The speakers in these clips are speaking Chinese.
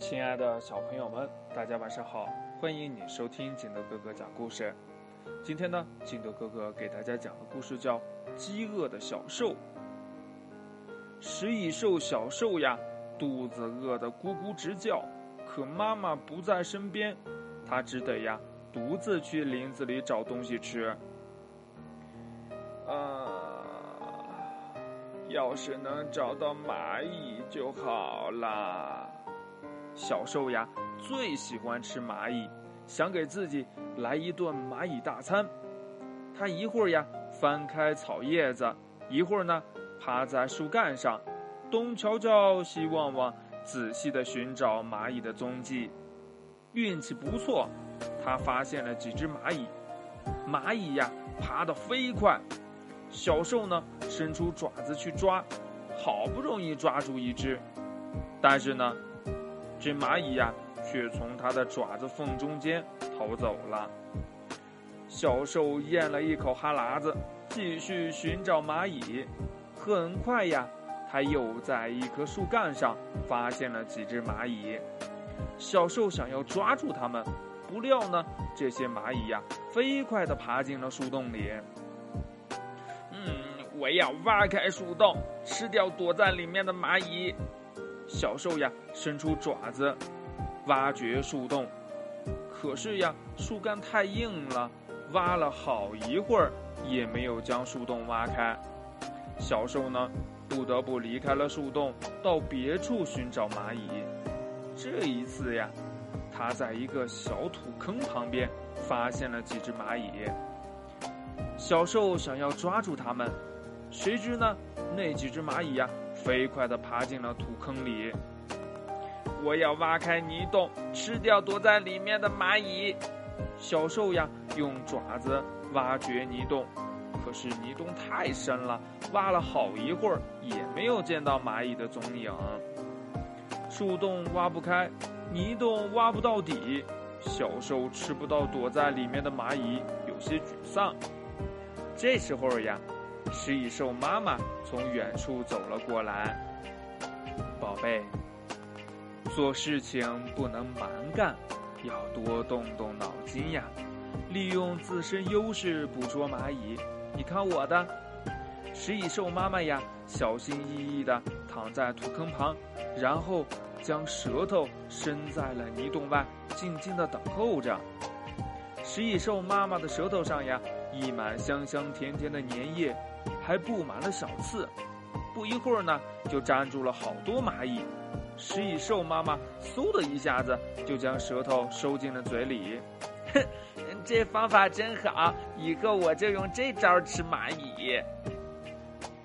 亲爱的小朋友们，大家晚上好！欢迎你收听景德哥哥讲故事。今天呢，景德哥哥给大家讲的故事叫《饥饿的小兽》。食蚁兽小兽呀，肚子饿得咕咕直叫，可妈妈不在身边，它只得呀独自去林子里找东西吃。啊，要是能找到蚂蚁就好啦！小兽呀，最喜欢吃蚂蚁，想给自己来一顿蚂蚁大餐。它一会儿呀翻开草叶子，一会儿呢趴在树干上，东瞧瞧西望望，仔细的寻找蚂蚁的踪迹。运气不错，它发现了几只蚂蚁。蚂蚁呀爬得飞快，小兽呢伸出爪子去抓，好不容易抓住一只，但是呢。这蚂蚁呀，却从它的爪子缝中间逃走了。小兽咽了一口哈喇子，继续寻找蚂蚁。很快呀，它又在一棵树干上发现了几只蚂蚁。小兽想要抓住它们，不料呢，这些蚂蚁呀，飞快地爬进了树洞里。嗯，我要挖开树洞，吃掉躲在里面的蚂蚁。小兽呀，伸出爪子，挖掘树洞，可是呀，树干太硬了，挖了好一会儿也没有将树洞挖开。小兽呢，不得不离开了树洞，到别处寻找蚂蚁。这一次呀，他在一个小土坑旁边发现了几只蚂蚁。小兽想要抓住它们，谁知呢，那几只蚂蚁呀。飞快地爬进了土坑里。我要挖开泥洞，吃掉躲在里面的蚂蚁。小兽呀，用爪子挖掘泥洞，可是泥洞太深了，挖了好一会儿也没有见到蚂蚁的踪影。树洞挖不开，泥洞挖不到底，小兽吃不到躲在里面的蚂蚁，有些沮丧。这时候呀。食蚁兽妈妈从远处走了过来，宝贝，做事情不能蛮干，要多动动脑筋呀，利用自身优势捕捉蚂蚁。你看我的，食蚁兽妈妈呀，小心翼翼地躺在土坑旁，然后将舌头伸在了泥洞外，静静地等候着。食蚁兽妈妈的舌头上呀，溢满香香甜甜的粘液。还布满了小刺，不一会儿呢，就粘住了好多蚂蚁。食蚁兽妈妈嗖的一下子就将舌头收进了嘴里。哼，这方法真好，以后我就用这招吃蚂蚁。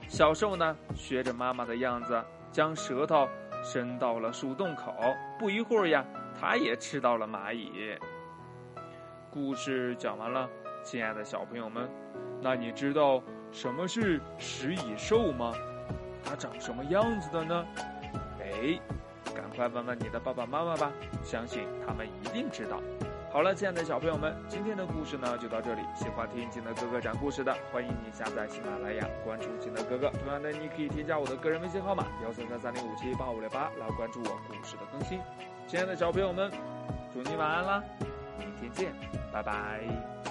小兽呢，学着妈妈的样子，将舌头伸到了树洞口。不一会儿呀，它也吃到了蚂蚁。故事讲完了，亲爱的小朋友们，那你知道？什么是食蚁兽吗？它长什么样子的呢？哎，赶快问问你的爸爸妈妈吧，相信他们一定知道。好了，亲爱的小朋友们，今天的故事呢就到这里。喜欢听金德哥哥讲故事的，欢迎你下载喜马拉雅，关注金德哥哥。同样的，你可以添加我的个人微信号码幺三三三零五七八五六八来关注我故事的更新。亲爱的小朋友们，祝你晚安啦，明天见，拜拜。